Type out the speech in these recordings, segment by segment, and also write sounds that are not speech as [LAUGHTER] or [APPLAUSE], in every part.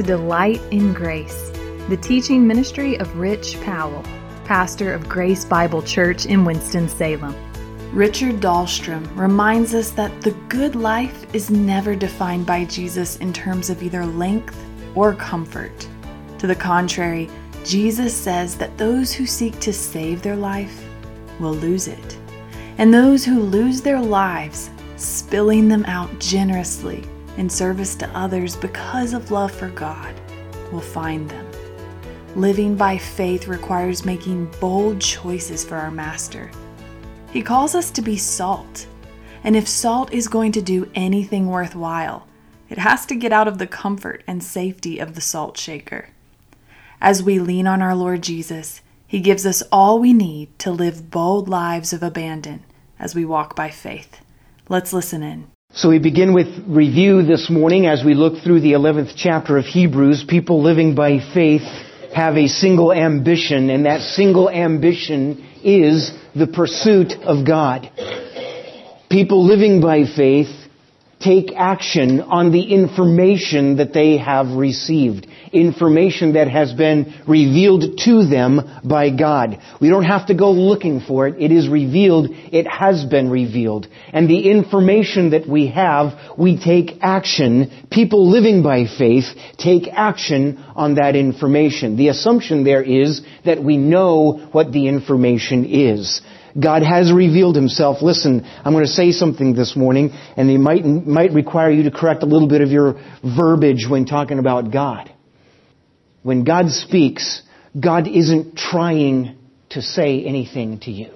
To Delight in Grace, the teaching ministry of Rich Powell, pastor of Grace Bible Church in Winston-Salem. Richard Dahlstrom reminds us that the good life is never defined by Jesus in terms of either length or comfort. To the contrary, Jesus says that those who seek to save their life will lose it, and those who lose their lives, spilling them out generously in service to others because of love for God, will find them. Living by faith requires making bold choices for our Master. He calls us to be salt, and if salt is going to do anything worthwhile, it has to get out of the comfort and safety of the salt shaker. As we lean on our Lord Jesus, He gives us all we need to live bold lives of abandon as we walk by faith. Let's listen in. So we begin with review this morning as we look through the 11th chapter of Hebrews. People living by faith have a single ambition, and that single ambition is the pursuit of God. People living by faith take action on the information that they have received. Information that has been revealed to them by God. We don't have to go looking for it. It is revealed. It has been revealed. And the information that we have, we take action. People living by faith take action on that information. The assumption there is that we know what the information is. God has revealed himself. Listen, I'm going to say something this morning, and it might, might require you to correct a little bit of your verbiage when talking about God. When God speaks, God isn't trying to say anything to you.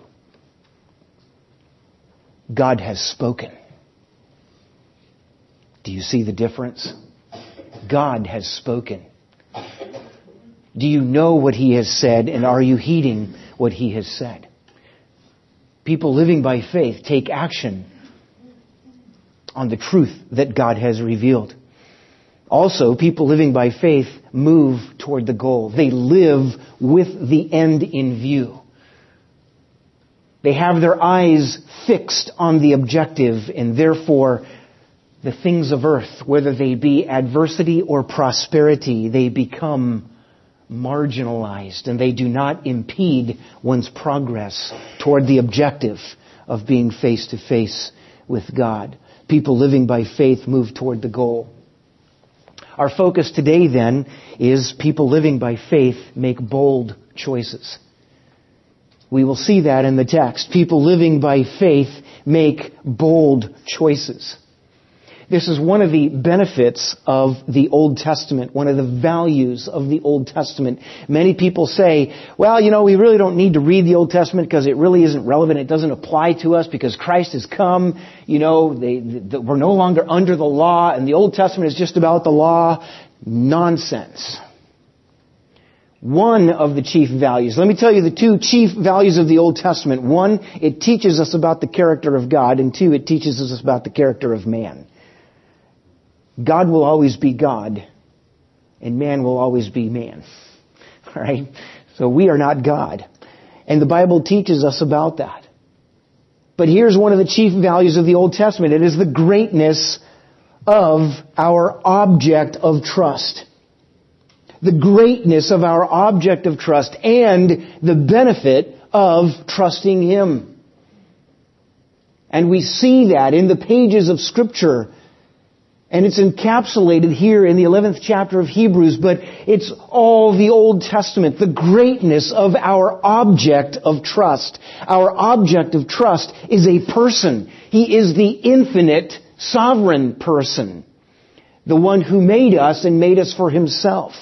God has spoken. Do you see the difference? God has spoken. Do you know what He has said, and are you heeding what He has said? People living by faith take action on the truth that God has revealed. Also, people living by faith move toward the goal. They live with the end in view. They have their eyes fixed on the objective and therefore the things of earth, whether they be adversity or prosperity, they become marginalized and they do not impede one's progress toward the objective of being face to face with God. People living by faith move toward the goal. Our focus today then is people living by faith make bold choices. We will see that in the text. People living by faith make bold choices. This is one of the benefits of the Old Testament, one of the values of the Old Testament. Many people say, well, you know, we really don't need to read the Old Testament because it really isn't relevant. It doesn't apply to us because Christ has come. You know, they, they, we're no longer under the law and the Old Testament is just about the law. Nonsense. One of the chief values. Let me tell you the two chief values of the Old Testament. One, it teaches us about the character of God, and two, it teaches us about the character of man. God will always be God, and man will always be man. [LAUGHS] Alright? So we are not God. And the Bible teaches us about that. But here's one of the chief values of the Old Testament. It is the greatness of our object of trust. The greatness of our object of trust and the benefit of trusting Him. And we see that in the pages of Scripture and it's encapsulated here in the 11th chapter of Hebrews, but it's all the Old Testament, the greatness of our object of trust. Our object of trust is a person. He is the infinite, sovereign person. The one who made us and made us for himself.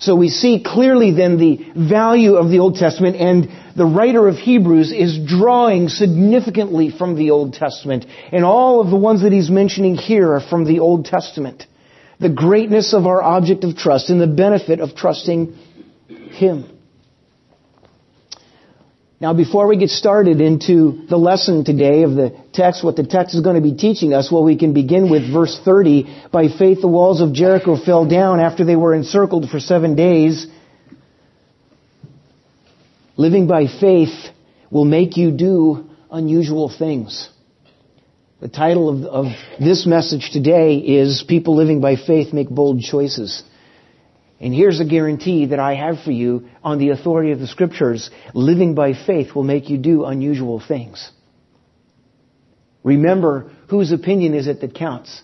So we see clearly then the value of the Old Testament and the writer of Hebrews is drawing significantly from the Old Testament. And all of the ones that he's mentioning here are from the Old Testament. The greatness of our object of trust and the benefit of trusting Him. Now, before we get started into the lesson today of the text, what the text is going to be teaching us, well, we can begin with verse 30. By faith, the walls of Jericho fell down after they were encircled for seven days. Living by faith will make you do unusual things. The title of, of this message today is People Living by Faith Make Bold Choices. And here's a guarantee that I have for you on the authority of the scriptures. Living by faith will make you do unusual things. Remember, whose opinion is it that counts?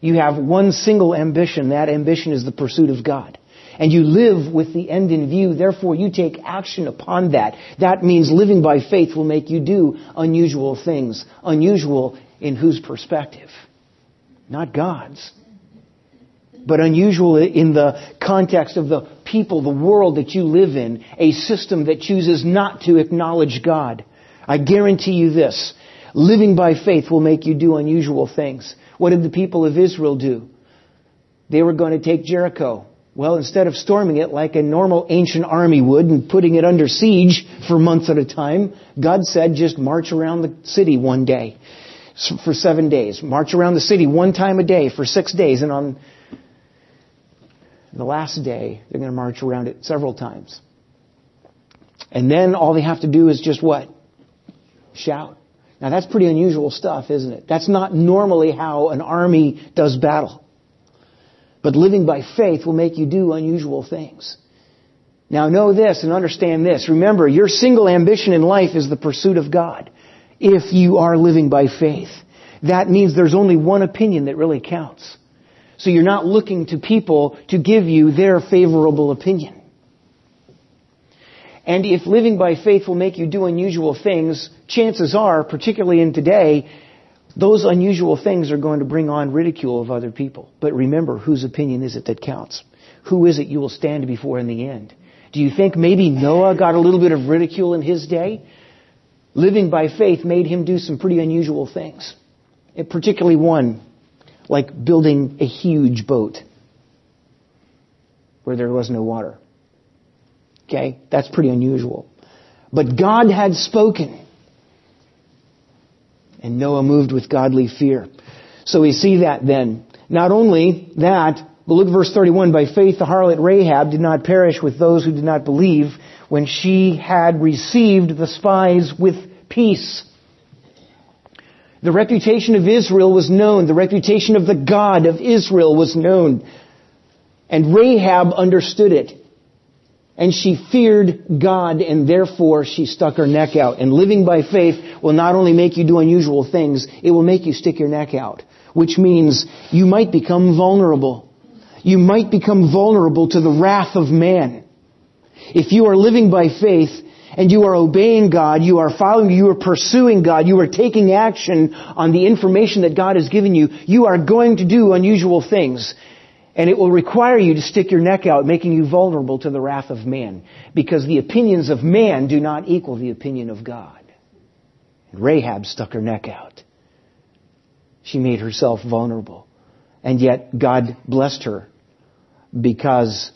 You have one single ambition. That ambition is the pursuit of God. And you live with the end in view. Therefore, you take action upon that. That means living by faith will make you do unusual things. Unusual in whose perspective? Not God's but unusual in the context of the people, the world that you live in, a system that chooses not to acknowledge God. I guarantee you this. Living by faith will make you do unusual things. What did the people of Israel do? They were going to take Jericho. Well, instead of storming it like a normal ancient army would and putting it under siege for months at a time, God said just march around the city one day for seven days. March around the city one time a day for six days. And on the last day, they're going to march around it several times. And then all they have to do is just what? Shout. Now that's pretty unusual stuff, isn't it? That's not normally how an army does battle. But living by faith will make you do unusual things. Now know this and understand this. Remember, your single ambition in life is the pursuit of God. If you are living by faith. That means there's only one opinion that really counts. So you're not looking to people to give you their favorable opinion. And if living by faith will make you do unusual things, chances are, particularly in today, those unusual things are going to bring on ridicule of other people. But remember, whose opinion is it that counts? Who is it you will stand before in the end? Do you think maybe Noah got a little bit of ridicule in his day? Living by faith made him do some pretty unusual things. particularly one like building a huge boat where there was no water. Okay? That's pretty unusual. But God had spoken. And Noah moved with godly fear. So we see that then. Not only that, but look at verse 31. By faith the harlot Rahab did not perish with those who did not believe when she had received the spies with peace. The reputation of Israel was known. The reputation of the God of Israel was known. And Rahab understood it. And she feared God and therefore she stuck her neck out. And living by faith will not only make you do unusual things, it will make you stick your neck out. Which means you might become vulnerable. You might become vulnerable to the wrath of man. If you are living by faith, and you are obeying God, you are following, you are pursuing God, you are taking action on the information that God has given you, you are going to do unusual things. And it will require you to stick your neck out, making you vulnerable to the wrath of man. Because the opinions of man do not equal the opinion of God. And Rahab stuck her neck out. She made herself vulnerable. And yet God blessed her because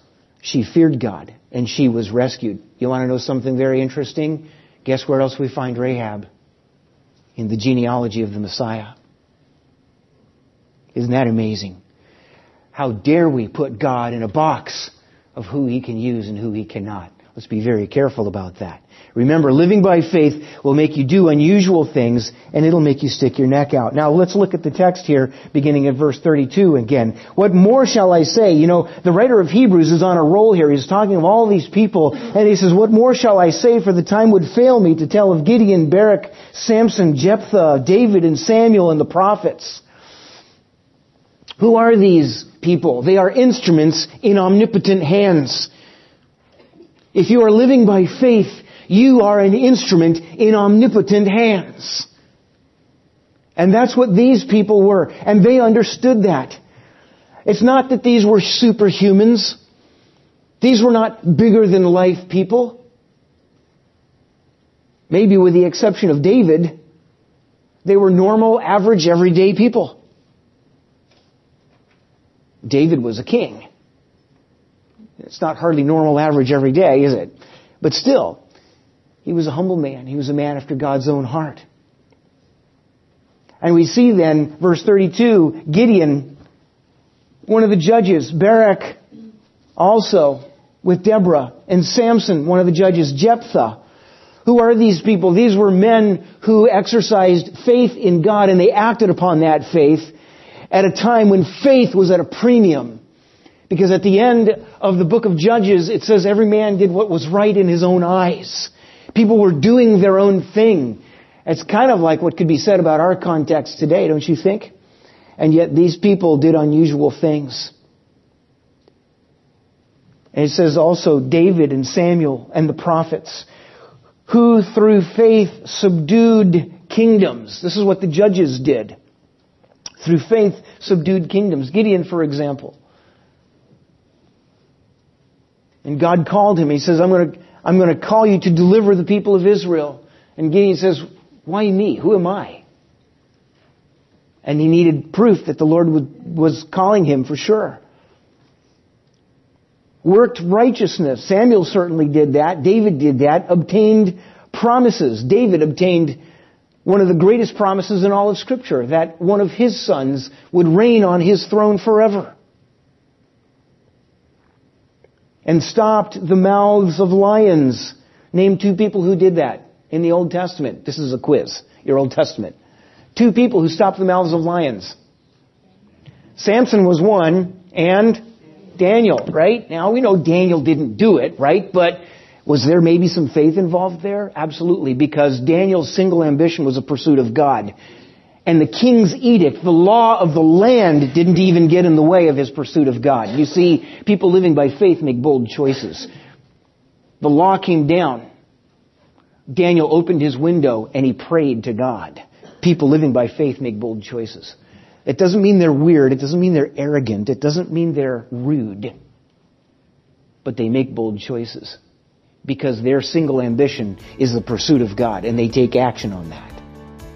she feared God and she was rescued. You want to know something very interesting? Guess where else we find Rahab? In the genealogy of the Messiah. Isn't that amazing? How dare we put God in a box of who He can use and who He cannot? Let's be very careful about that. Remember, living by faith will make you do unusual things and it'll make you stick your neck out. Now let's look at the text here beginning at verse 32 again. What more shall I say? You know, the writer of Hebrews is on a roll here. He's talking of all these people and he says, what more shall I say for the time would fail me to tell of Gideon, Barak, Samson, Jephthah, David and Samuel and the prophets. Who are these people? They are instruments in omnipotent hands. If you are living by faith, you are an instrument in omnipotent hands. And that's what these people were. And they understood that. It's not that these were superhumans. These were not bigger than life people. Maybe with the exception of David, they were normal, average, everyday people. David was a king. It's not hardly normal, average every day, is it? But still, he was a humble man. He was a man after God's own heart. And we see then, verse 32, Gideon, one of the judges, Barak also with Deborah, and Samson, one of the judges, Jephthah, Who are these people? These were men who exercised faith in God and they acted upon that faith at a time when faith was at a premium. Because at the end of the book of Judges, it says every man did what was right in his own eyes. People were doing their own thing. It's kind of like what could be said about our context today, don't you think? And yet these people did unusual things. And it says also David and Samuel and the prophets who through faith subdued kingdoms. This is what the judges did. Through faith subdued kingdoms. Gideon, for example. And God called him. He says, I'm going to, I'm going to call you to deliver the people of Israel. And Gideon says, why me? Who am I? And he needed proof that the Lord was calling him for sure. Worked righteousness. Samuel certainly did that. David did that. Obtained promises. David obtained one of the greatest promises in all of scripture, that one of his sons would reign on his throne forever. And stopped the mouths of lions. Name two people who did that in the Old Testament. This is a quiz. Your Old Testament. Two people who stopped the mouths of lions. Samson was one, and Daniel, right? Now we know Daniel didn't do it, right? But was there maybe some faith involved there? Absolutely, because Daniel's single ambition was a pursuit of God. And the king's edict, the law of the land, didn't even get in the way of his pursuit of God. You see, people living by faith make bold choices. The law came down. Daniel opened his window and he prayed to God. People living by faith make bold choices. It doesn't mean they're weird. It doesn't mean they're arrogant. It doesn't mean they're rude. But they make bold choices because their single ambition is the pursuit of God and they take action on that.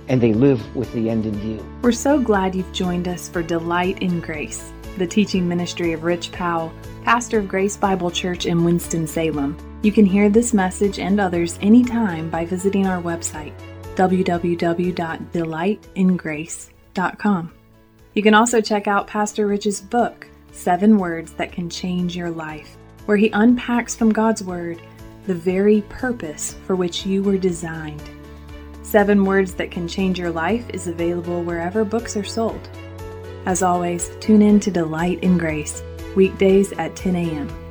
And they live with the end in view. We're so glad you've joined us for Delight in Grace, the teaching ministry of Rich Powell, pastor of Grace Bible Church in Winston-Salem. You can hear this message and others anytime by visiting our website, www.delightingrace.com. You can also check out Pastor Rich's book, Seven Words That Can Change Your Life, where he unpacks from God's Word the very purpose for which you were designed. Seven Words That Can Change Your Life is available wherever books are sold. As always, tune in to Delight in Grace, weekdays at 10 a.m.